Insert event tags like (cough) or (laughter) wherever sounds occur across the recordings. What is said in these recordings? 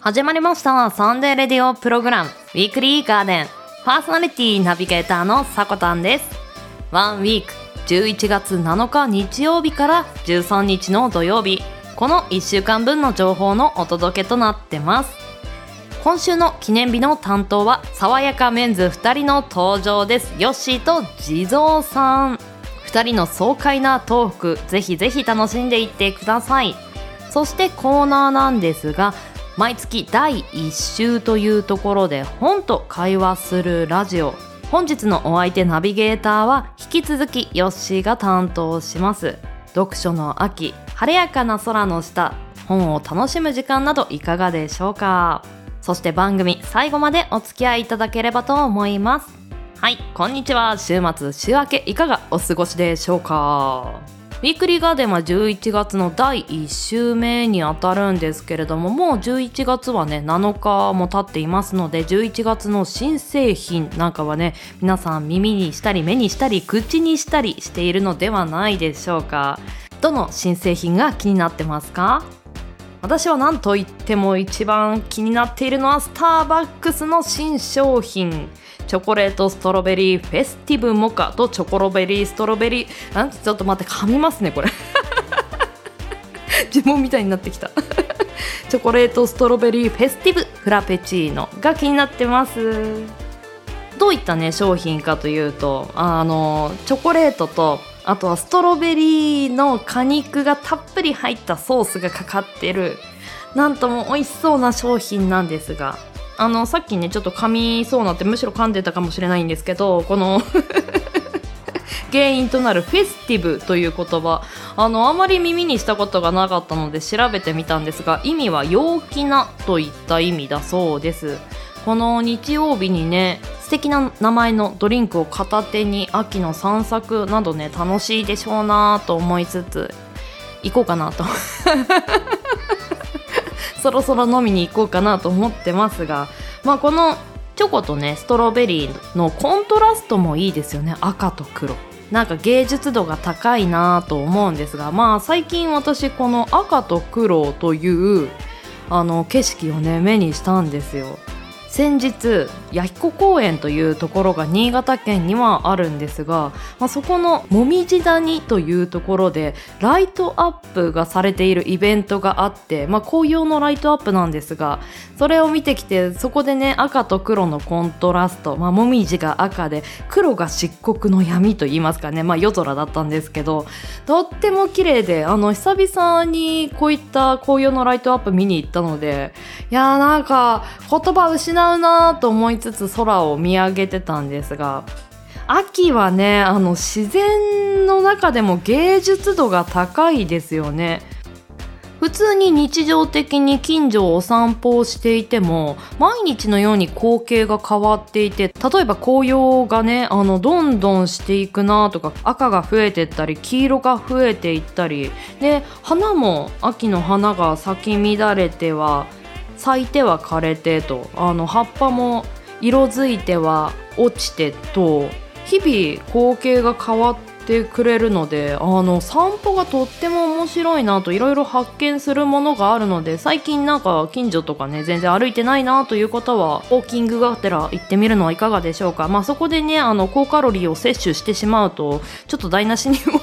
始まりました。サンデーレディオプログラム。ウィークリーガーデン。パーソナリティナビゲーターのさこたんです。ワンウィーク。11月7日日曜日から13日の土曜日。この1週間分の情報のお届けとなってます。今週の記念日の担当は爽やかメンズ2人の登場です。ヨッシーと地蔵さん。2人の爽快なトーク。ぜひぜひ楽しんでいってください。そしてコーナーなんですが毎月第1週というところで本と会話するラジオ本日のお相手ナビゲーターは引き続きヨッシーが担当します。読書の秋晴れやかな空の下本を楽しむ時間などいかがでしょうか？そして番組最後までお付き合いいただければと思います。はいこんにちは。週末週明けいかがお過ごしでしょうか？ウィークリーガーデンは11月の第1週目にあたるんですけれどももう11月はね7日も経っていますので11月の新製品なんかはね皆さん耳にしたり目にしたり口にしたりしているのではないでしょうか。どの新製品が気になってますか？私は何と言っても一番気になっているのはスターバックスの新商品。チョコレートストロベリーフェスティブモカとチョコロベリーストロベリー。んちょっと待って噛みますねこれ。(laughs) 呪文みたいになってきた。(laughs) チョコレートストロベリーフェスティブフラペチーノが気になってます。どういったね商品かというとあのチョコレートとあとはストロベリーの果肉がたっぷり入ったソースがかかってる。なんとも美味しそうな商品なんですが。あのさっきねちょっと噛みそうなってむしろ噛んでたかもしれないんですけどこの (laughs) 原因となるフェスティブという言葉。あのあまり耳にしたことがなかったので調べてみたんですが意味は陽気なといった意味だそうです。この日曜日にね素敵な名前のドリンクを片手に秋の散策などね楽しいでしょうなと思いつつ行こうかなと。(laughs) そろそろ飲みに行こうかなと思ってますが、まあ、このチョコとねストロベリーのコントラストもいいですよね。赤と黒。なんか芸術度が高いなと思うんですがまあ最近私この赤と黒というあの景色をね目にしたんですよ。先日弥彦公園というところが新潟県にはあるんですが、まあ、そこのもみじ谷というところでライトアップがされているイベントがあって、まあ、紅葉のライトアップなんですがそれを見てきてそこでね赤と黒のコントラスト、まあ、もみじが赤で黒が漆黒の闇と言いますかね、まあ、夜空だったんですけどとっても綺麗であの久々にこういった紅葉のライトアップ見に行ったのでいやーなんか言葉失うなと思いつつ空を見上げてたんですが秋はねあの自然の中でも芸術度が高いですよね。普通に日常的に近所をお散歩をしていても毎日のように光景が変わっていて例えば紅葉がねあのどんどんしていくなとか赤が増えてったり黄色が増えていったりで花も秋の花が咲き乱れては咲いては枯れてと。あの葉っぱも色づいては落ちてと。日々光景が変わってくれるのであの散歩がとっても面白いなと。いろいろ発見するものがあるので最近なんか近所とかね全然歩いてないなという方はウォーキングがてら行ってみるのはいかがでしょうか。まあそこでねあの高カロリーを摂取してしまうとちょっと台無しにも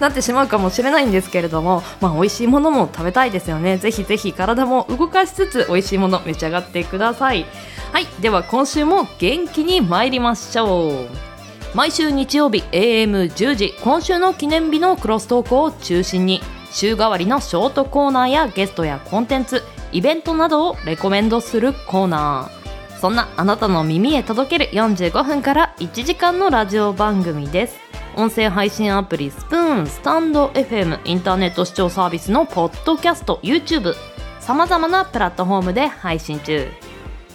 なってしまうかもしれないんですけれども、まあ、美味しいものも食べたいですよね。ぜひぜひ体も動かしつつ美味しいもの召し上がってください。はいでは今週も元気に参りましょう。毎週日曜日 AM10 時今週の記念日のクロストークを中心に週替わりのショートコーナーやゲストやコンテンツイベントなどをレコメンドするコーナー。そんなあなたの耳へ届ける45分から1時間のラジオ番組です。音声配信アプリスプーンスタンド FM インターネット視聴サービスのポッドキャスト YouTube さまざまなプラットフォームで配信中。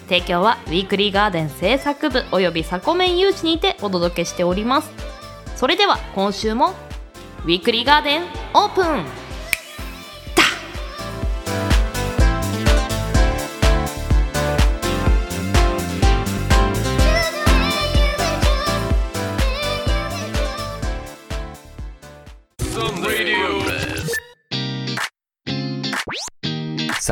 提供はウィークリーガーデン制作部およびサコメン誘致にてお届けしております。それでは今週もウィークリーガーデンオープン。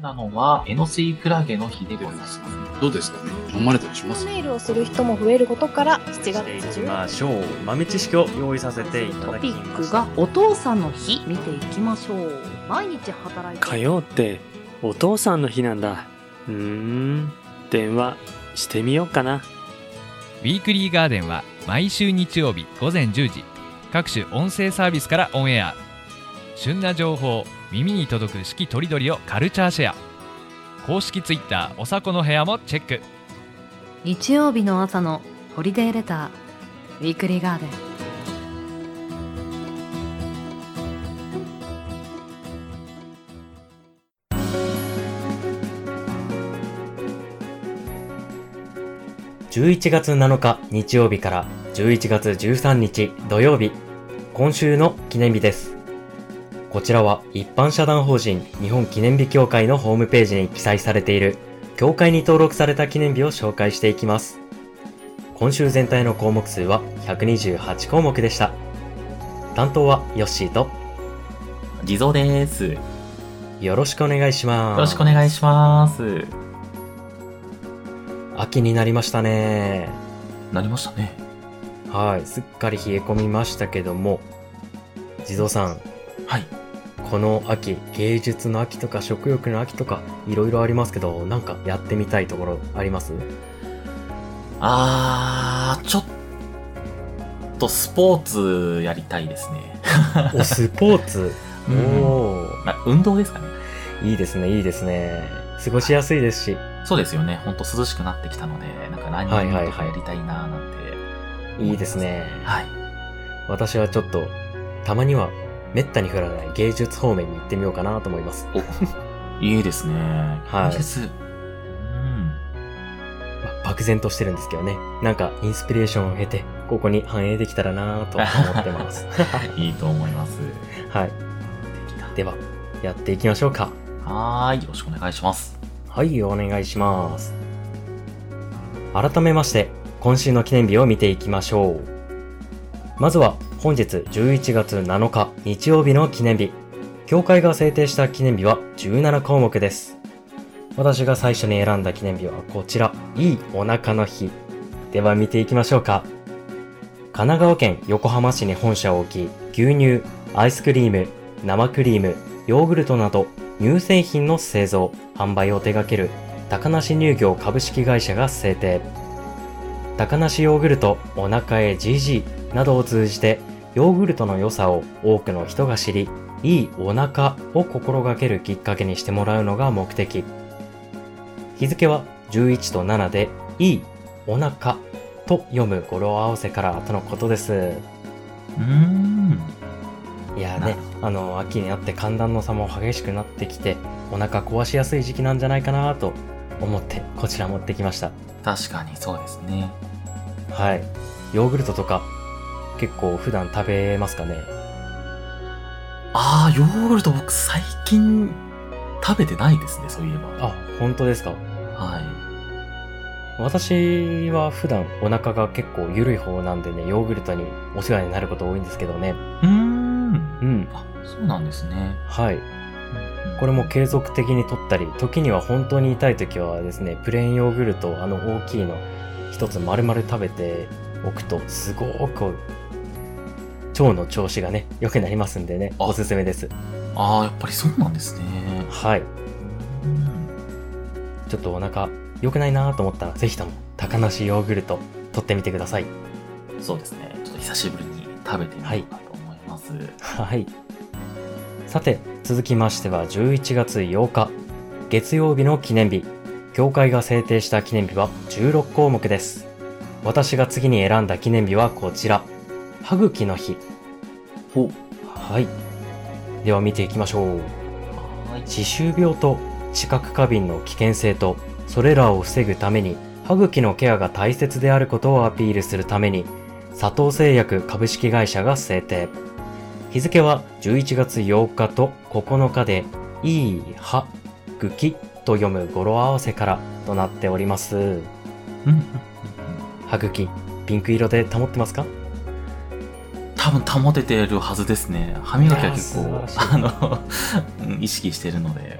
なのは、エノスイクラゲの日でございます。どうですかね？飲まれたりします？メールをする人も増えることから7月中ましょう。豆知識を用意させていたトだきピック。がお父さんの日見ていきましょう毎日働いて火曜ってお父さんの日なんだ。うーん、電話してみようかな。ウィークリーガーデンは毎週日曜日午前10時各種音声サービスからオンエア旬な情報耳に届く四季とりどりをカルチャーシェア。公式ツイッターおさこの部屋もチェック。日曜日の朝のホリデーレターウィークリーガーデン。11月7日日曜日から11月13日土曜日、今週の記念日です。こちらは一般社団法人日本記念日協会のホームページに記載されている協会に登録された記念日を紹介していきます。今週全体の項目数は128項目でした。担当はヨッシーと地蔵です。よよろしくお願いします。ろしくお願いします。秋になりましたね。なりましたね。はい、すっかり冷え込みましたけども、地蔵さん、はい。この秋、芸術の秋とか食欲の秋とか、いろいろありますけど、なんかやってみたいところあります？あー、ちょっとスポーツやりたいですね。(laughs) お、スポーツ？(laughs) うんおまあ、運動ですかね。ー、いいですね、いいですね。過ごしやすいですし、そうですよね。ほんと涼しくなってきたので、なんかランニングとかやりたいなーなんて。いいですね。はい。私はちょっと、たまには、めったに降らない芸術方面に行ってみようかなと思います。いいですね。はい漠然としてるんですけどね。なんか、インスピレーションを経て、ここに反映できたらなと思ってます。(laughs) いいと思います。はい。では、やっていきましょうか。はーい。よろしくお願いします。はい、お願いします。改めまして、今週の記念日を見ていきましょう。まずは、本日11月7日日曜日の記念日。協会が制定した記念日は17項目です。私が最初に選んだ記念日はこちら、いいお腹の日。では見ていきましょうか。神奈川県横浜市に本社を置き、牛乳、アイスクリーム、生クリーム、ヨーグルトなど乳製品の製造、販売を手掛ける高梨乳業株式会社が制定。高梨ヨーグルトお腹へ GG などを通じてヨーグルトの良さを多くの人が知り、いいお腹を心がけるきっかけにしてもらうのが目的。日付は11と7で、いいお腹と読む語呂合わせからとのことです。うーん。いやーね、あの、秋になって寒暖の差も激しくなってきて、お腹壊しやすい時期なんじゃないかなと思って、こちら持ってきました。確かにそうですね。はい。ヨーグルトとか、結構普段食べますかね？あー、ヨーグルト僕最近食べてないですね、そういえば。あ、本当ですか？は私は普段お腹が結構緩い方なんでね、ヨーグルトにお世話になること多いんですけどね。い。うーん。うん。あ、そうなんですね。はい。うんこれも継続的に取ったり、時には本当に痛い時はですね、プレーンヨーグルト、あの大きいの、一つ丸々食べておくと、すごく、腸の調子がね、良くなりますんでね、あおすすめです。あー、やっぱりそうなんですね。はい。うんちょっとお腹良くないなと思ったら、ぜひとも、高梨ヨーグルト、取ってみてください。そうですね。ちょっと久しぶりに食べてみようかと思います。はい。さて、続きましては11月8日、月曜日の記念日。協会が制定した記念日は16項目です。私が次に選んだ記念日はこちら。歯茎の日。ほう。はい。では見ていきましょう。はい。歯周病と知覚過敏の危険性と、それらを防ぐために歯茎のケアが大切であることをアピールするために、佐藤製薬株式会社が制定。日付は11月8日と9日で、いい歯茎と読む語呂合わせからとなっております。歯茎、ピンク色で保ってますか？多分保ててるはずですね。歯磨きは結構あの、うん意識してるので。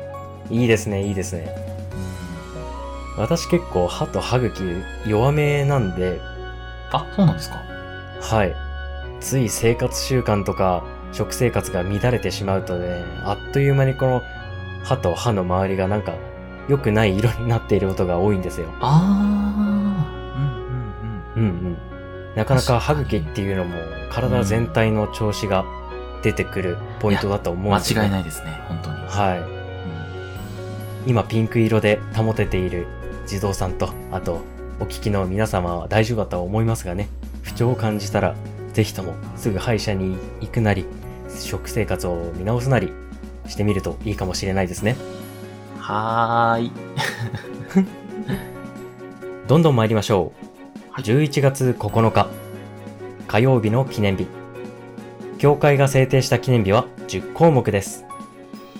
いいですね、いいですね。私結構歯と歯茎弱めなんで、あ、そうなんですか？はい。つい生活習慣とか食生活が乱れてしまうとね、あっという間にこの歯と歯の周りがなんか良くない色になっていることが多いんですよ。あー。なかなか歯茎っていうのも体全体の調子が出てくるポイントだと思うんですよ、間違いないですね、本当に。はい。うん今ピンク色で保てている地蔵さんと、あとお聞きの皆様は大丈夫だと思いますがね、不調を感じたらぜひともすぐ歯医者に行くなり、食生活を見直すなりしてみるといいかもしれないですね。はーい。(laughs) どんどん参りましょう。はい11月9日、火曜日の記念日。協会が制定した記念日は10項目です。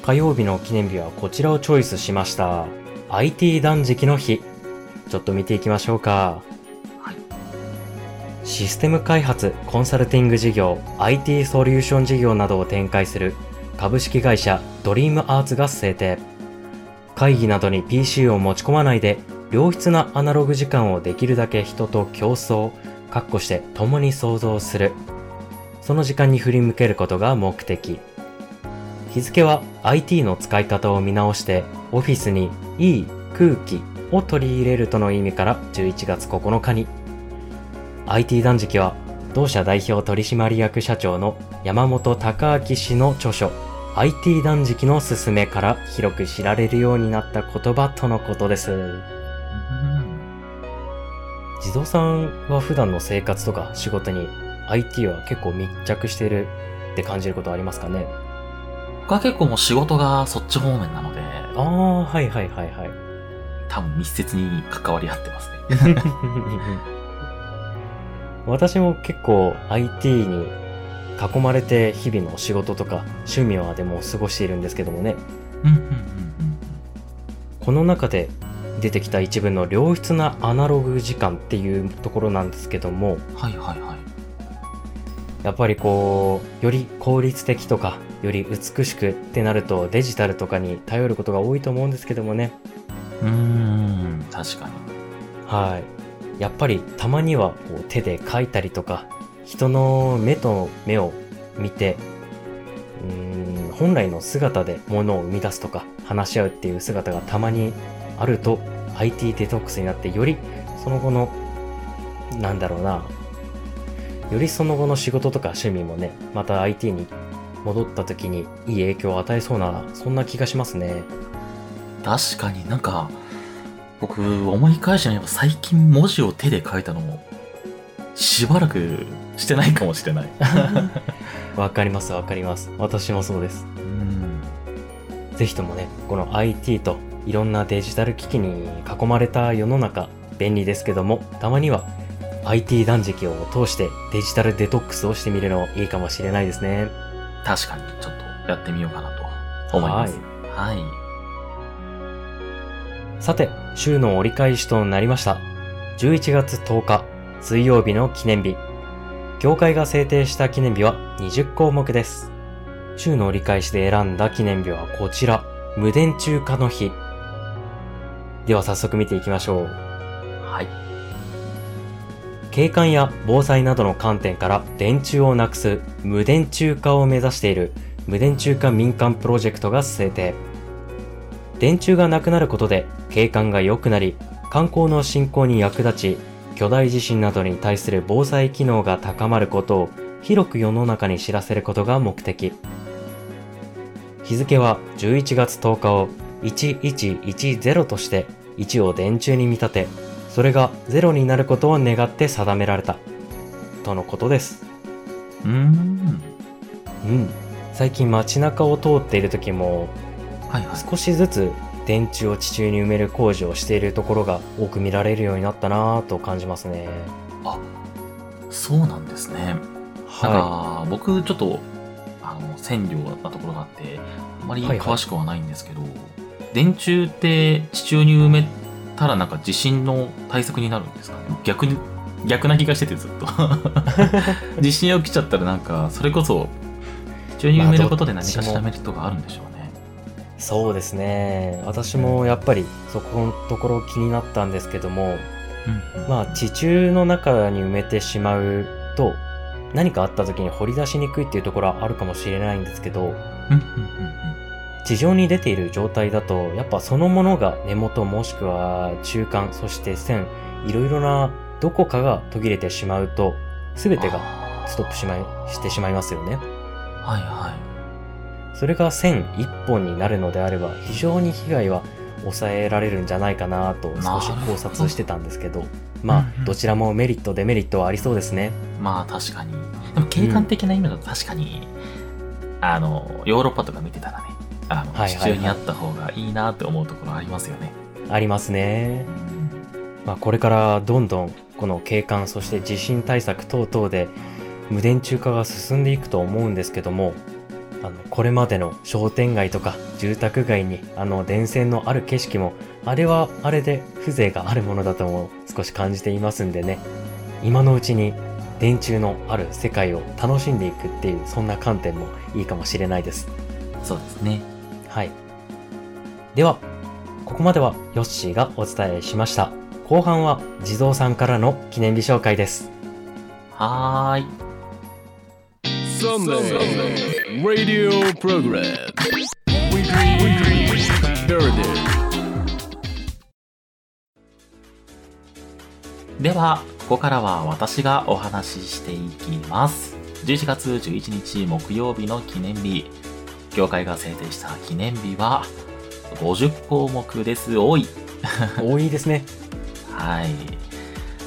火曜日の記念日はこちらをチョイスしました。IT 断食の日。ちょっと見ていきましょうか。はいシステム開発、コンサルティング事業、IT ソリューション事業などを展開する株式会社ドリームアーツが制定。会議などに PC を持ち込まないで良質なアナログ時間をできるだけ人と競争、かっこして共に創造する。その時間に振り向けることが目的。日付は IT の使い方を見直して、オフィスにいい空気を取り入れるとの意味から11月9日に。IT 断食は同社代表取締役社長の山本隆明氏の著書 IT 断食のすすめから広く知られるようになった言葉とのことです。うん地蔵さんは普段の生活とか仕事に IT は結構密着してるって感じることありますかね？僕は結構もう仕事がそっち方面なので、ああ、はいはいはいはい。多分密接に関わり合ってますね。(laughs) 私も結構 IT に囲まれて日々の仕事とか趣味はでも過ごしているんですけどもね、この中で出てきた一部の良質なアナログ時間っていうところなんですけども、うん。はいはいはい。やっぱりこう、より効率的とか、より美しくってなるとデジタルとかに頼ることが多いと思うんですけどもね、うーん、確かに。はい。やっぱりたまにはこう手で描いたりとか、人の目と目を見て、うーん、本来の姿で物を生み出すとか、話し合うっていう姿がたまにあると、IT デトックスになって、よりその後の、なんだろうな、よりその後の仕事とか趣味もね、また IT に戻った時にいい影響を与えそうな、そんな気がしますね。確かになんか、僕思い返してみれば最近文字を手で書いたのも、しばらくしてないかもしれない。(laughs) わかりますわかります。私もそうです。うん。ぜひともね、この IT といろんなデジタル機器に囲まれた世の中、便利ですけども、たまには IT 断食を通してデジタルデトックスをしてみるのいいかもしれないですね。確かに、ちょっとやってみようかなと思います。はい。さて、週の折り返しとなりました。11月10日、水曜日の記念日。協会が制定した記念日は20項目です。週の折り返しで選んだ記念日はこちら、無電柱化の日。では早速見ていきましょう。はい。景観や防災などの観点から電柱をなくす無電柱化を目指している無電柱化民間プロジェクトが制定。電柱がなくなることで景観が良くなり、観光の振興に役立ち、巨大地震などに対する防災機能が高まることを広く世の中に知らせることが目的。日付は11月10日を1110として1を電柱に見立て、それがゼロになることを願って定められた。とのことです。うーん。うん。最近街中を通っている時もはいはい。少しずつ電柱を地中に埋める工事をしているところが多く見られるようになったなぁと感じますね。あ、そうなんですね。はか、僕ちょっと、あの、線量なところがあって、あまりはいはい詳しくはないんですけど、電柱って地中に埋めたらなんか地震の対策になるんですかね？逆に、逆な気がしててずっと。(laughs) 地震起きちゃったらなんか、それこそ、地中に埋めることで何かしらメリットがあるんでしょうね。い。そうですね。私もやっぱりそこのところ気になったんですけども、うんうんまあ地中の中に埋めてしまうと、何かあった時に掘り出しにくいっていうところはあるかもしれないんですけど、うんうんうんうん地上に出ている状態だと、やっぱそのものが根元もしくは中間、そして線、いろいろなどこかが途切れてしまうと、すべてがストップしまい、してしまいますよね。はいはい。それが線一本になるのであれば、非常に被害は抑えられるんじゃないかなと少し考察してたんですけど、まうんうんあ、どちらもメリット、デメリットはありそうですね。まあ確かに。でも景観的な意味だと確かに、あの、ヨーロッパとか見てたらね、あの、はいはいはい地中にあった方がいいなって思うところありますよね。ありますね。まあ、これからどんどんこの景観そして地震対策等々で無電柱化が進んでいくと思うんですけどもあのこれまでの商店街とか住宅街にあの電線のある景色もあれはあれで風情があるものだとも少し感じていますんでね今のうちに電柱のある世界を楽しんでいくっていうそんな観点もいいかもしれないですそうですね。はい。では、ここまではヨッシーがお伝えしました。後半は地蔵さんからの記念日紹介です。はーい。Sunday Radio Program Weekly Garden では、ここからは私がお話ししていきます。11月11日木曜日の記念日。業界が制定した記念日は50項目です。多い。(laughs) 多いですね。はい。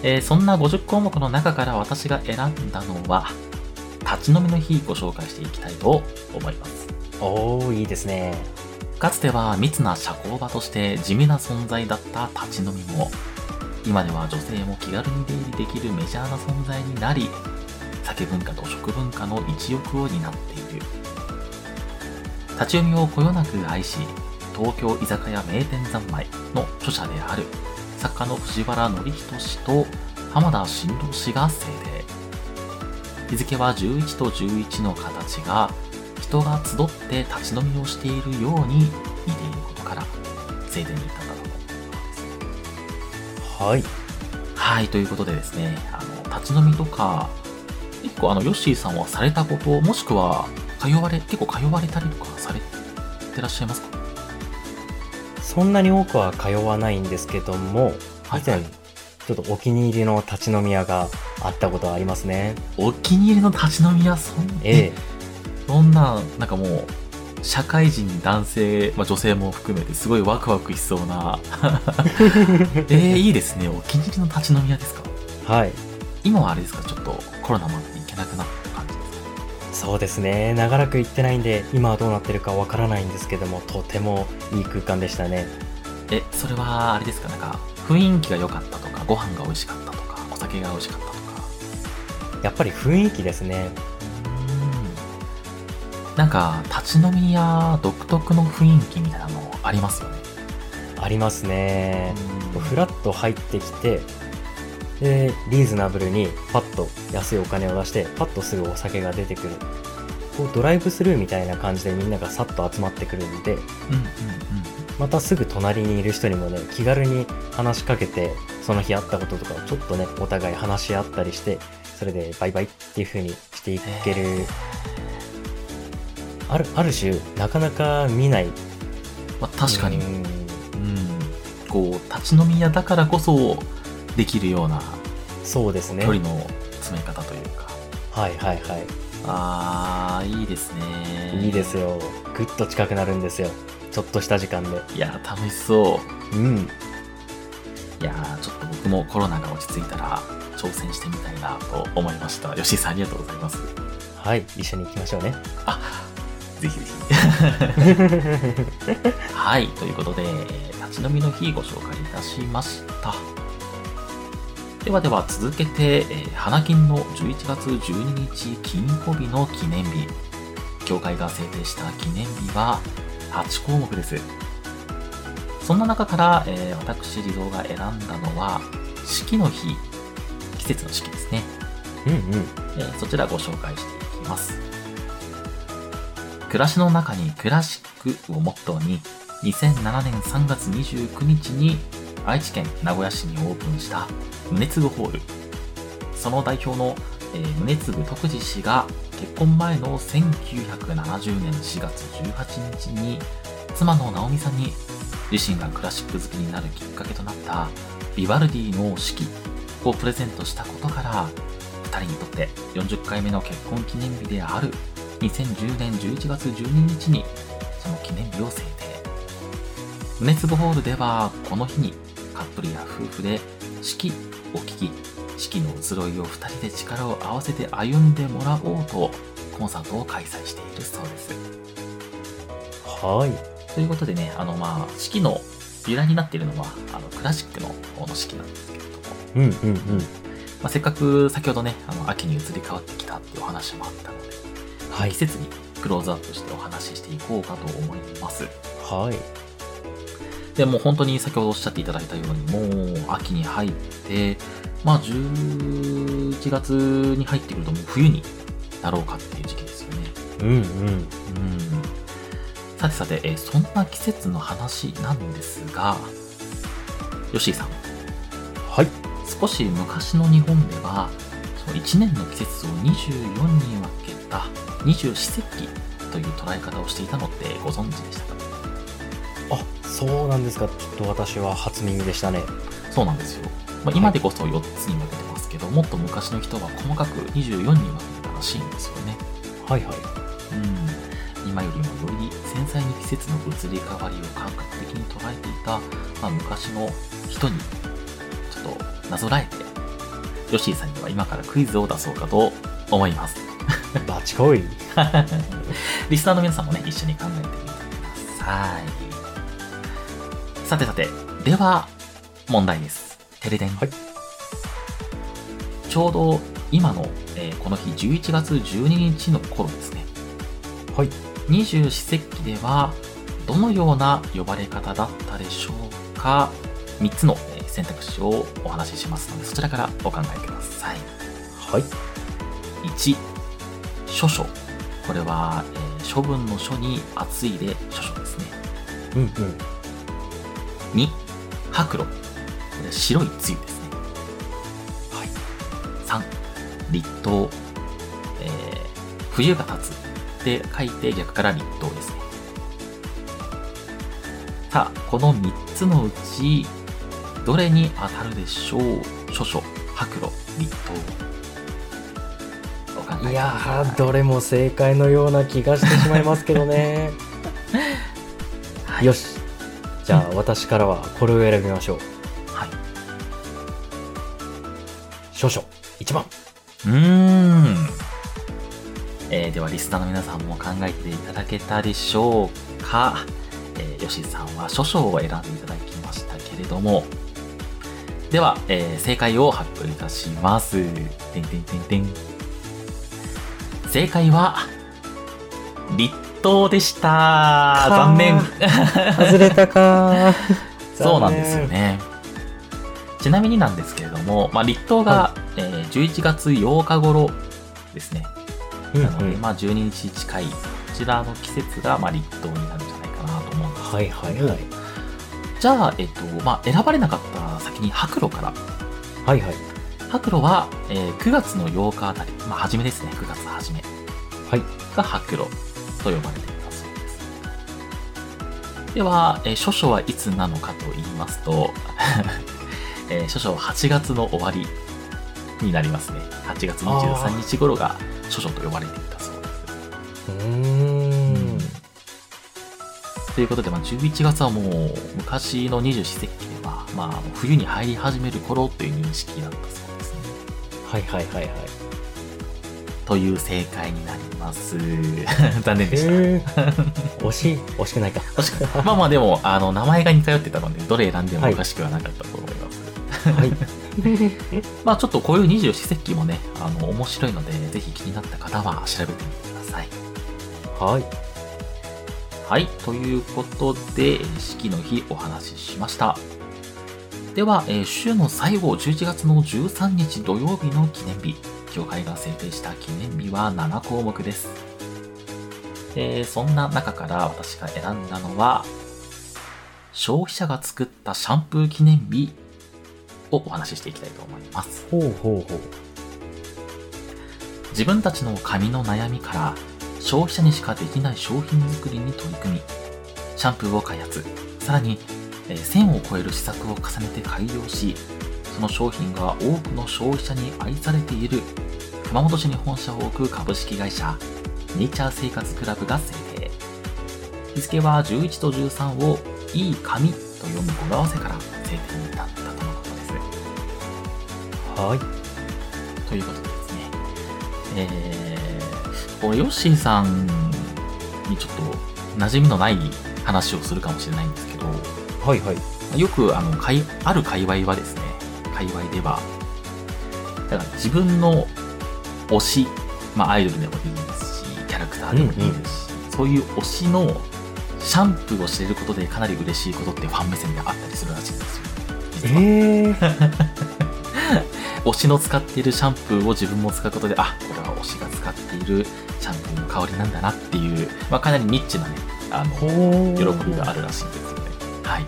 えーそんな50項目の中から私が選んだのは、立ち飲みの日ご紹介していきたいと思います。おー、いいですね。かつては密な社交場として地味な存在だった立ち飲みも、今では女性も気軽に出入りできるメジャーな存在になり、酒文化と食文化の一翼を担っている。立ち読みをこよなく愛し、東京居酒屋名店三昧の著者である作家の藤原紀人氏と浜田新郎氏が制定。日付は11と11の形が人が集って立ち飲みをしているように似ていることから制定に至ったと思います。はい。はい、ということでですね、あの、立ち飲みとか、結構あの、ヨッシーさんはされたこと、もしくは、通われ、結構通われたりとかされてらっしゃいますか？そんなに多くは通わないんですけども、以前、はいはいちょっとお気に入りの立ち飲み屋があったことはありますね。お気に入りの立ち飲み屋、そん？ええ。そんな、なんかもう、社会人男性、まあ、女性も含めてすごいワクワクしそうな。(laughs) えー、いいですね。お気に入りの立ち飲み屋ですか？はい。今はあれですか？ちょっとコロナもあって行けなくなった感じですかそうですね。長らく行ってないんで、今はどうなってるかわからないんですけども、とてもいい空間でしたね。え、それはあれですか？なんか、雰囲気が良かったとか、ご飯が美味しかったとか、お酒が美味しかったとか。やっぱり雰囲気ですね。うん。なんか、立ち飲み屋独特の雰囲気みたいなのありますよね。ありますね。うんフラッと入ってきて、で、リーズナブルにパッと安いお金を出して、パッとすぐお酒が出てくる。こうドライブスルーみたいな感じでみんながさっと集まってくるんで、うんうんまたすぐ隣にいる人にもね、気軽に話しかけて、その日あったこととかをちょっとね、お互い話し合ったりして、それでバイバイっていう風にしていける、ある、ある種、なかなか見ない。まあ、確かに、ううん、ん。こう、立ち飲み屋だからこそできるようなそうですね。距離の詰め方というか。はいはいはい。あー、いいですね。いいですよ。ぐっと近くなるんですよ。ちょっとした時間で。いやー、楽しそう。うん。いやー、ちょっと僕もコロナが落ち着いたら挑戦してみたいなと思いました。吉井さんありがとうございます。はい。一緒に行きましょうね。ぜひぜひ。(laughs) はい、ということで、えー立ち飲みの日ご紹介いたしました。ではでは続けて、えー花金の11月12日金曜日の記念日。協会が制定した記念日は8項目です。そんな中から、えー私、リゾーが選んだのは、四季の日、季節の四季ですね。うんうん。えーそちらご紹介していきます。暮らしの中にクラシックをモットーに、2007年3月29日に愛知県名古屋市にオープンした宗次ホール。その代表の、えー宗次徳次氏が結婚前の1970年4月18日に妻の直美さんに自身がクラシック好きになるきっかけとなったビバルディの四季をプレゼントしたことから2人にとって40回目の結婚記念日である2010年11月12日にその記念日を制定宗次ホールではこの日にカップルや夫婦で四季を聞き四季の移ろいを2人で力を合わせて歩んでもらおうとコンサートを開催しているそうですはい。ということでねあのまあ四季の由来になっているのはあのクラシックの方の四季なんですけれどもうんうんうん。まあ、せっかく先ほどね、あの秋に移り変わってきたっていうお話もあったので、はい季。節にクローズアップしてお話ししていこうかと思います。はい。でもう本当に先ほどおっしゃっていただいたように、もう秋に入って、まあ11月に入ってくるともう冬になろうかっていう時期ですよね。うんうん。うん。さてさて、えーそんな季節の話なんですが、ヨッシーさん、はい。少し昔の日本ではその1年の季節を24に分けた二十四節気という捉え方をしていたのってご存知でしたか？あ、そうなんですか。ちょっと私は初耳でしたね。そうなんですよ、まあ、今でこそ4つに分けてますけど、もっと昔の人は細かく24に分けてたらしいんですよねはいはい。うん今よりもより繊細に季節の移り変わりを感覚的に捉えていた、まあ、昔の人にちょっとなぞらえてヨッシーさんには今からクイズを出そうかと思います (laughs) バチコイ。(laughs) リスナーの皆さんもね、一緒に考えてみてください。さてさて、では、問題です。テレデン。はいちょうど今の、えーこの日11月12日の頃ですね。はい。二十四節気では、どのような呼ばれ方だったでしょうか ?3 つのえー選択肢をお話ししますので、そちらからお考えください。はい。1、書書。これは、えー処分の書に厚いで書書ですね。うんうん。2、白露。白いつゆですね。はい。3、立冬。えー冬が経つ。で書いて逆から立冬ですね。さあ、この3つのうち、どれに当たるでしょう？書書、白露、立冬。いやー、どれも正解のような気がしてしまいますけどね。(laughs) はいよし。じゃあ、私からはこれを選びましょう。はい。少々。1番。うーん。えーでは、リスナーの皆さんも考えていただけたでしょうか。えー、ヨシさんは書書を選んでいただきましたけれども。では、えー正解を発表いたします。てんてんてんてん。正解は、立冬でした。残念。外れたかー。(laughs) そうなんですよね。ちなみになんですけれども、まあ、立冬が、えー11月8日頃ですね。うんなので、うんまあ、12日近い、こちらの季節が、まあ、立冬になるんじゃないかなと思うんですはいはいはい。じゃあ、えっと、まあ、選ばれなかった先に白露から。はいはい。白露は、えー9月の8日あたり、まあ、初めですね、9月初め。はい。が白露と呼ばれていたそうです。では、えー諸書はいつなのかと言いますと、(laughs) えー諸書は8月の終わりになりますね。8月23日頃が諸書と呼ばれていたそうです。うーん。ということで、まあ、11月はもう昔の二十四節気では、まあ、冬に入り始める頃という認識だったそうですね。はいはいはいはい。という正解になります。(laughs) 残念でした。惜しい。惜しくないか。まあまあでも、あの、名前が似通ってたので、どれ選んでもおかしくはなかったと思います。はい。(laughs) まあちょっとこういう二十四節気もね、あの、面白いので、ぜひ気になった方は調べてみてください。はい。はい。ということで、四季の日お話ししました。では、えー週の最後、11月の13日土曜日の記念日。協会が制定した記念日は7項目です。えーそんな中から私が選んだのは、消費者が作ったシャンプー記念日をお話ししていきたいと思います。ほうほうほう。自分たちの髪の悩みから消費者にしかできない商品作りに取り組み、シャンプーを開発、さらに、えー1000を超える施策を重ねて改良し、その商品が多くの消費者に愛されている熊本市に本社を置く株式会社ネイチャー生活クラブが制定。日付は11と13をいい紙と読む語呂合わせから制定に至ったとのことです。はい。ということでですね、えー、これヨッシーさんにちょっと馴染みのない話をするかもしれないんですけど、はいはい。よくあの、かいある界隈はですね、界隈では、だから自分の推し、まあアイドルでもいいですし、キャラクターでもいいですし、そういう推しのシャンプーを知れることでかなり嬉しいことってファン目線であったりするらしいんですよ。実はえー、(laughs) 推しの使っているシャンプーを自分も使うことで、あ、これは推しが使っているシャンプーの香りなんだなっていう、まあ、かなりニッチなね、あの、ほ喜びがあるらしいんですよね。はい。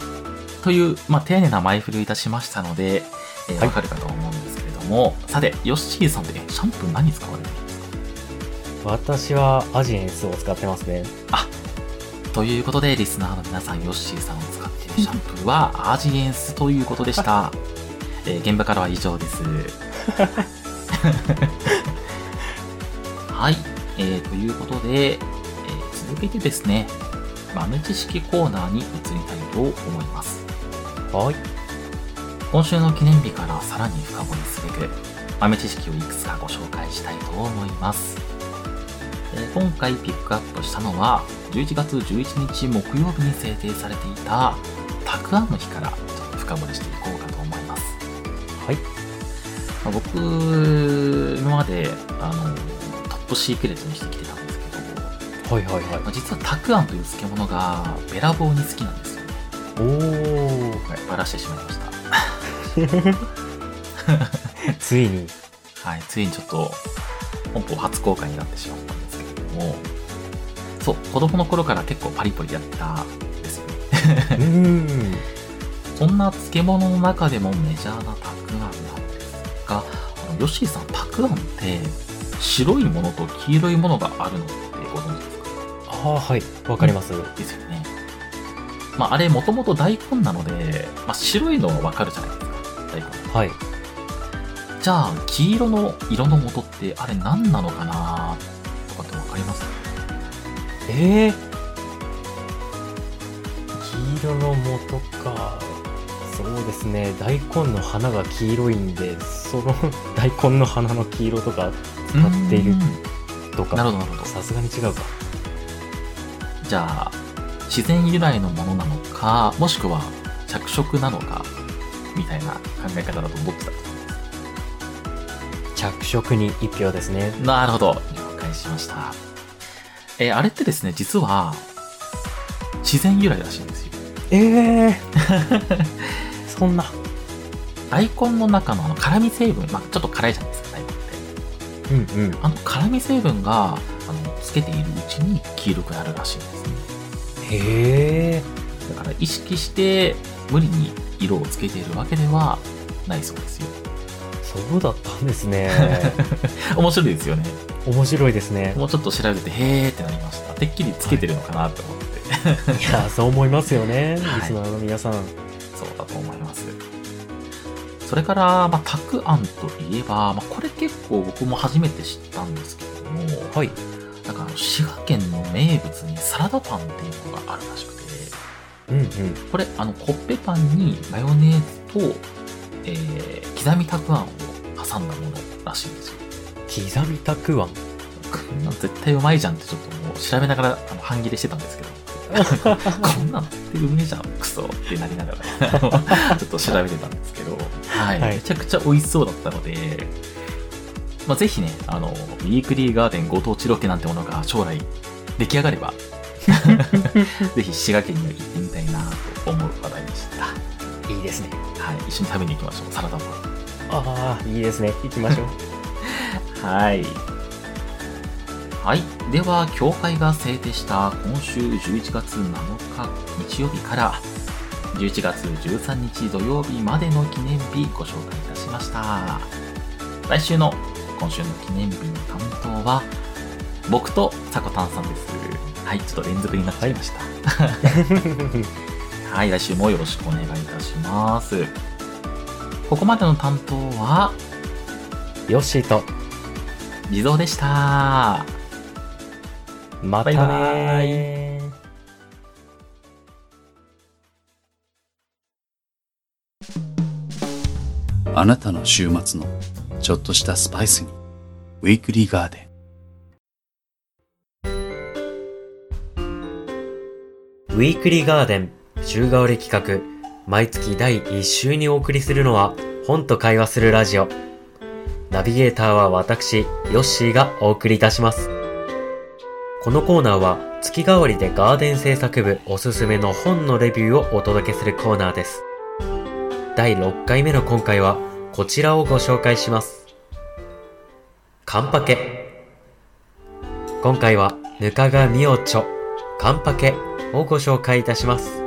という、まあ、丁寧な前振りをいたしましたので、えかるかと思うんですけれども、さて、ヨッシーさんって、えシャンプー何使われてるんですか？私はアジエンスを使ってますね。ということで、リスナーの皆さん、ヨッシーさんを使っているシャンプーは、アジエンスということでした。えー現場からは以上です。はい。えーということで、えー続けてですね、豆知識コーナーに移りたいと思います。はい。今週の記念日からさらに深掘りすべく、豆知識をいくつかご紹介したいと思います。えー今回ピックアップしたのは、11月11日木曜日に制定されていた、たくあんの日からちょっと深掘りしていこうかと思います。はい。まあ僕、今まで、あの、トップシークレットにしてきてたんですけど、はいはいはいまあ、実はたくあんという漬物がべらぼうに好きなんですよね。おー。はい、バラしてしまいました。(laughs) ついに。はい、ついにちょっと、本邦初公開になってしまったんですけれども、そう、子供の頃から結構パリポリやってたんですよね。うーん。そんな漬物の中でもメジャーなたくあんなんですが、あのヨッシーさん、たくあんって、白いものと黄色いものがあるのってご存知ですか？ああ、はい。わかります。ですよね。まあ、あれ、もともと大根なので、まあ、白いのはわかるじゃないですか。大根。はい。じゃあ、黄色の色の元って、あれ何なのかな？とかってわかります？ええ黄色の元か。そうですね。大根の花が黄色いんで、その大根の花の黄色とか使っているとか。なるほど、なるほど。さすがに違うか。じゃあ、自然由来のものなのか、もしくは着色なのか、みたいな考え方だと思ってた。着色に一票ですね。なるほど。了解しました。えーあれってですね、実は、自然由来らしいんですよ。ええ (laughs) そんな。大根の中のあの辛味成分、まあちょっと辛いじゃないですか、大根って。うんうん。あの辛味成分が、あの、つけているうちに黄色くなるらしいんですね。へえ。だから意識して無理に色をつけているわけではないそうですよ。そうだったんですね。(laughs) 面白いですよね。面白いですね。もうちょっと調べて、へーってなりました。てっきりつけてるのかなって思って。いや、(laughs) そう思いますよね。リスはいナーの皆さん。そうだと思います。それから、まあ、たくあんといえば、まあ、これ結構僕も初めて知ったんですけれども、はい。なんかあの滋賀県の名物にサラダパンっていうのがあるらしくて、うんうん。これ、あの、コッペパンにマヨネーズと、えー、刻みたくあんを挟んだものらしいんですよ。刻みたくあん？こんなん絶対うまいじゃんってちょっともう調べながらあの半切れしてたんですけど。(laughs) こんなん絶対うめえじゃん、クソってなりながら、ちょっと調べてたんですけど、はい、はいめちゃくちゃ美味しそうだったので、まあ、ぜひね、あの、ウィークリーガーデンご当地ロケなんてものが将来出来上がれば、(laughs) ぜひ滋賀県には行ってみたいなと思う話題でした。いいですね。はい、一緒に食べに行きましょう、サラダも。ああ、いいですね。行きましょう。(laughs) はい。はい。では、協会が制定した今週11月7日日曜日から11月13日土曜日までの記念日ご紹介いたしました。来週の今週の記念日の担当は僕とさこたんさんです。はい、ちょっと連続になっちゃいました。はい、来週もよろしくお願いいたします。ここまでの担当は、ヨッシーと、地蔵でした。またねバイバーあなたの週末のちょっとしたスパイスにウィークリーガーデンウィークリーガーデン週替わり企画。毎月第1週にお送りするのは本と会話するラジオ。ナビゲーターは私ヨッシーがお送りいたします。このコーナーは月替わりでガーデン制作部おすすめの本のレビューをお届けするコーナーです。第6回目の今回はこちらをご紹介します。カンパケ。今回はぬかがみおちょ。カンパケ。をご紹介いたします。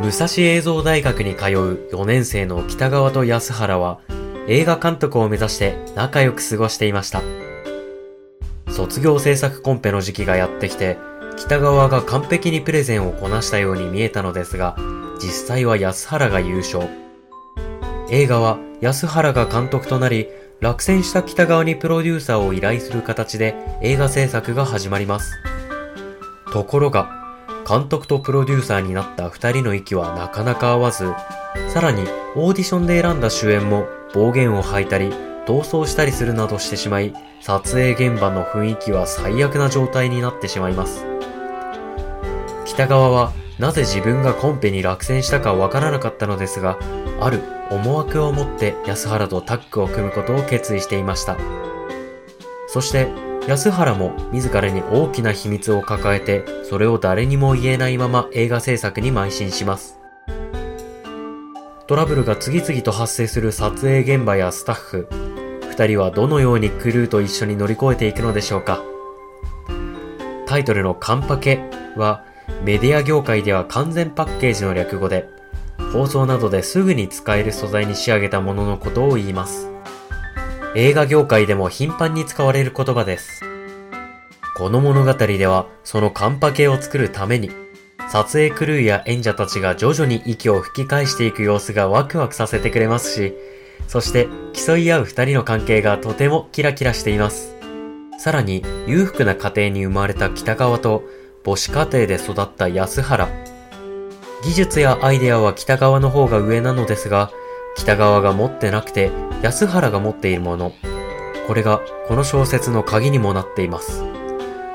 武蔵映像大学に通う4年生の北川と安原は映画監督を目指して仲良く過ごしていました。卒業制作コンペの時期がやってきて、北川が完璧にプレゼンをこなしたように見えたのですが、実際は安原が優勝。映画は安原が監督となり、落選した北川にプロデューサーを依頼する形で映画制作が始まります。ところが、監督とプロデューサーになった二人の息はなかなか合わず、さらにオーディションで選んだ主演も暴言を吐いたり、逃走したりするなどしてしまい、撮影現場の雰囲気は最悪な状態になってしまいます。北川はなぜ自分がコンペに落選したかわからなかったのですが、ある思惑を持って安原とタッグを組むことを決意していました。そして安原も自らに大きな秘密を抱えて、それを誰にも言えないまま映画制作に邁進します。トラブルが次々と発生する撮影現場やスタッフ、二人はどのようにクルーと一緒に乗り越えていくのでしょうか。タイトルのカンパケは、メディア業界では完全パッケージの略語で、放送などですぐに使える素材に仕上げたもののことを言います。映画業界でも頻繁に使われる言葉です。この物語では、そのカンパケを作るために、撮影クルーや演者たちが徐々に息を吹き返していく様子がワクワクさせてくれますし、そして競い合う二人の関係がとてもキラキラしています。さらに、裕福な家庭に生まれた北川と、母子家庭で育った安原。技術やアイデアは北川の方が上なのですが、北川が持ってなくて安原が持っているもの。これがこの小説の鍵にもなっています。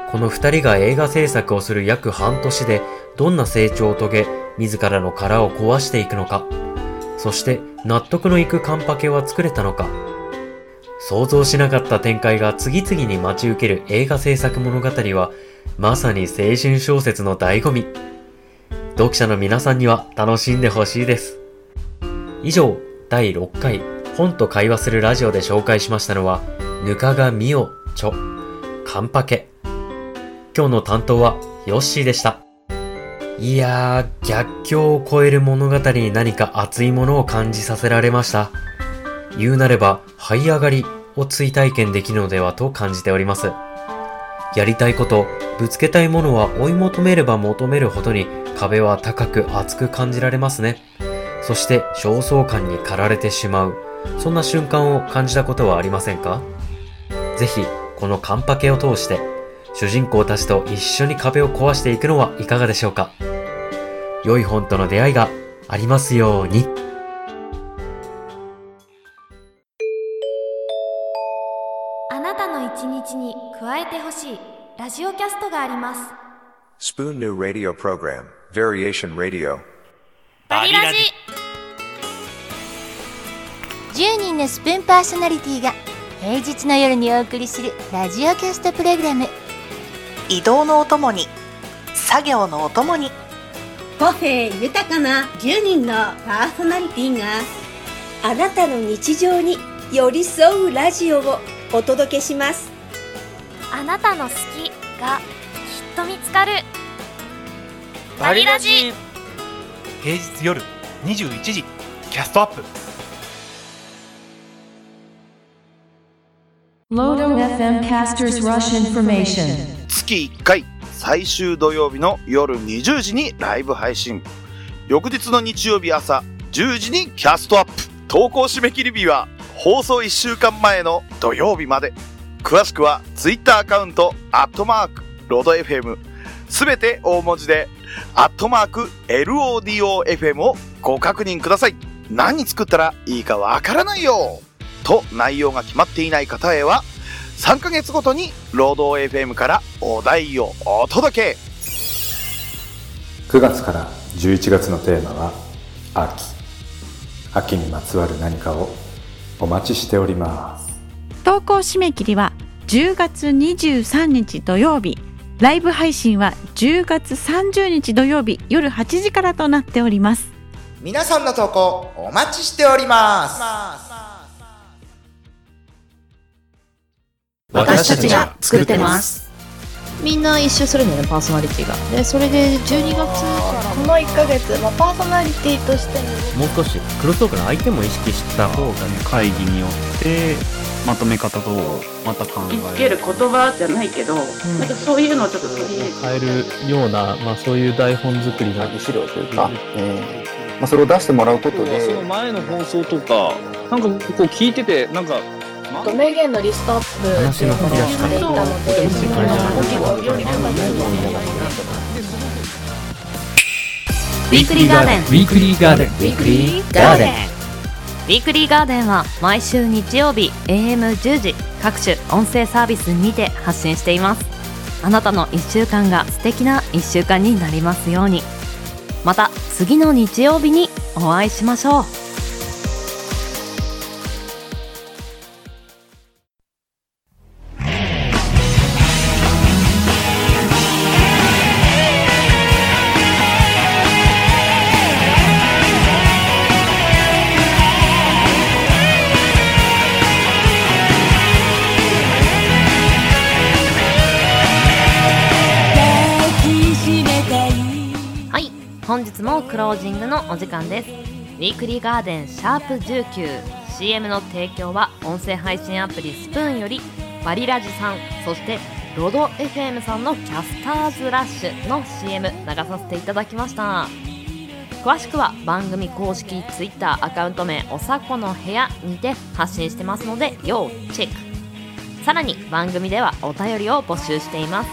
この二人が映画制作をする約半年でどんな成長を遂げ、自らの殻を壊していくのか。そして納得のいくカンパケは作れたのか。想像しなかった展開が次々に待ち受ける映画制作物語は、まさに青春小説の醍醐味。読者の皆さんには楽しんでほしいです。以上、第6回、本と会話するラジオで紹介しましたのは、ぬかがみおちょ、カンパケ。今日の担当は、ヨッシーでした。いやー、逆境を超える物語に何か熱いものを感じさせられました。言うなれば、這い上がりを追体験できるのではと感じております。やりたいこと、ぶつけたいものは追い求めれば求めるほどに壁は高く厚く感じられますね。そして焦燥感に駆られてしまう。そんな瞬間を感じたことはありませんか？ぜひ、このカンパケを通して、主人公たちと一緒に壁を壊していくのはいかがでしょうか？良い本との出会いがありますように。あなたの一日日に加えてほしいラジオキャストがあります Spoon New Radio Program, Variation Radio. バリラジ。10人のスプーンパーソナリティが平日の夜にお送りするラジオキャストプログラム。移動のお供に作業のお供に。個性豊かな10人のパーソナリティがあなたの日常に寄り添うラジオをお届けします。あなたの好きがきっと見つかる。バリラジ平日夜21時キャストアップ.月1回最終土曜日の夜20時にライブ配信。翌日の日曜日朝10時にキャストアップ。投稿締め切り日は放送1週間前の土曜日まで。詳しくは Twitter アカウント「アットマークロード FM」すべて大文字で「アットマーク LODOFM」をご確認ください。何作ったらいいかわからないよ。と内容が決まっていない方へは3ヶ月ごとに労働 FM からお題をお届け。9月から11月のテーマは秋。秋にまつわる何かをお待ちしております。投稿締め切りは10月23日土曜日ライブ配信は10月30日土曜日夜8時からとなっております。皆さんの投稿お待ちしております。私たちが作ってます。みんな一周するんだよねパーソナリティが。でそれで12月からこの1ヶ月、まあ、パーソナリティとしてもう少しクロストークの相手も意識した。方がね会議によってまとめ方とまた考えつける言葉じゃないけど、なんかそういうのをちょっと取り入れて。変えるような、まあ、そういう台本作りの資料というか、えーまあ、それを出してもらうことで。その前の放送とかなんかこう聞いててなんか名言のリストアップっていうのをしていたので。そのご記録にウィークリーガーデンウィークリーガーデンウィークリーガーデンウィークリーガーデンは毎週日曜日 AM10 時各種音声サービスにて発信しています。あなたの1週間が素敵な1週間になりますように。また次の日曜日にお会いしましょう。間です。ウィークリーガーデンシャープ 19CM の提供は音声配信アプリスプーンよりバリラジさんそしてロド FM さんのキャスターズラッシュの CM 流させていただきました。詳しくは番組公式 Twitter アカウント名おさこの部屋にて発信してますので要チェック。さらに番組ではお便りを募集しています。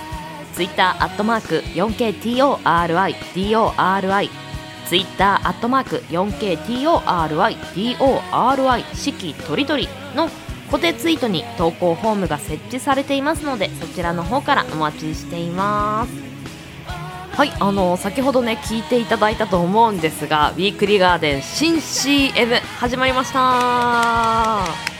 ツイッターアットマーク 4KTORIDORI ツイッターアットマーク 4KTORIDORI 四季とりどりの固定ツイートに投稿フォームが設置されていますのでそちらの方からお待ちしています。はいあの先ほどね聞いていただいたと思うんですがウィークリーガーデン新 CM 始まりました。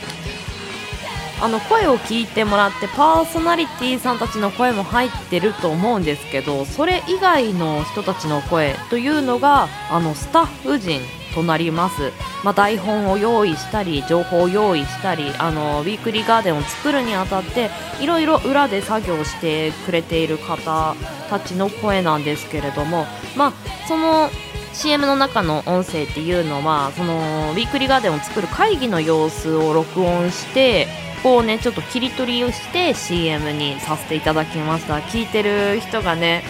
あの声を聞いてもらってパーソナリティさんたちの声も入ってると思うんですけどそれ以外の人たちの声というのがあのスタッフ陣となります、まあ、台本を用意したり情報を用意したりあのウィークリーガーデンを作るにあたっていろいろ裏で作業してくれている方たちの声なんですけれども、まあ、その CM の中の音声っていうのはそのウィークリーガーデンを作る会議の様子を録音してこうねちょっと切り取りをして CM にさせていただきました。聞いてる人がね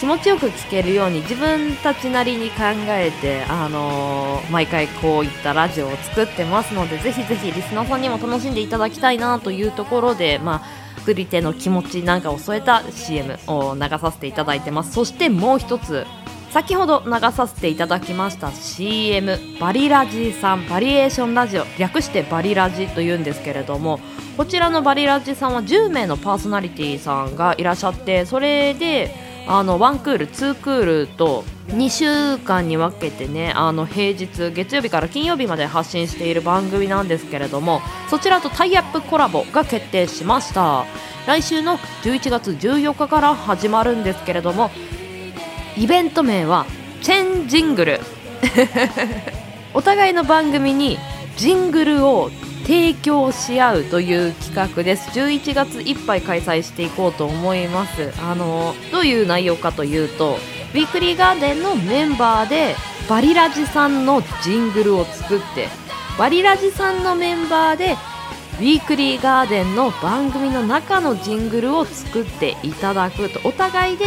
気持ちよく聞けるように自分たちなりに考えて、あのー毎回こういったラジオを作ってますのでぜひぜひリスナーさんにも楽しんでいただきたいなというところで、まあ、作り手の気持ちなんかを添えた CM を流させていただいてます。そしてもう一つ先ほど流させていただきました CM バリラジさんバリエーションラジオ略してバリラジというんですけれどもこちらのバリラジさんは10名のパーソナリティさんがいらっしゃってそれであの1クール2クールと2週間に分けてねあの平日月曜日から金曜日まで発信している番組なんですけれどもそちらとタイアップコラボが決定しました。来週の11月14日から始まるんですけれどもイベント名はチェンジングル。(laughs) お互いの番組にジングルを提供し合うという企画です。11月いっぱい開催していこうと思います。あのどういう内容かというとウィークリーガーデンのメンバーでバリラジさんのジングルを作ってバリラジさんのメンバーでウィークリーガーデンの番組の中のジングルを作っていただくと。お互いで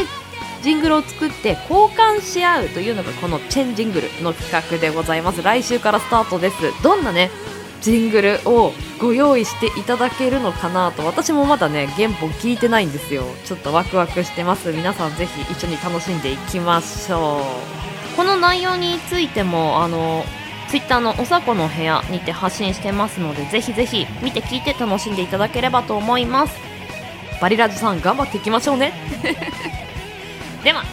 ジングルを作って交換し合うというのがこのチェンジングルの企画でございます。来週からスタートです。どんなねジングルをご用意していただけるのかなと私もまだね原本聞いてないんですよ。ちょっとワクワクしてます。皆さんぜひ一緒に楽しんでいきましょう。この内容についてもあのツイッターのおさこの部屋にて発信してますのでぜひぜひ見て聞いて楽しんでいただければと思います。バリラジさん頑張っていきましょうねでは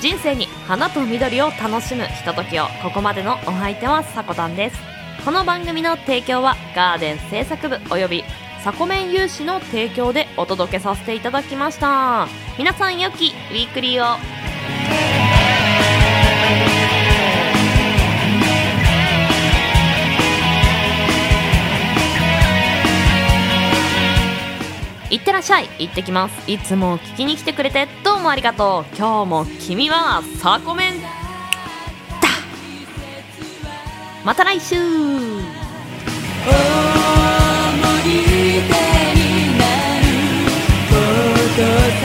人生に花と緑を楽しむひとときをここまでのお相手はさこたんです。この番組の提供はガーデン制作部およびサコメン有志の提供でお届けさせていただきました。皆さん良きウィークリーを。いってらっしゃい。行ってきます。いつも聞きに来てくれてどうもありがとう。今日も君はサコメンだ。また来週「思い出になることさ」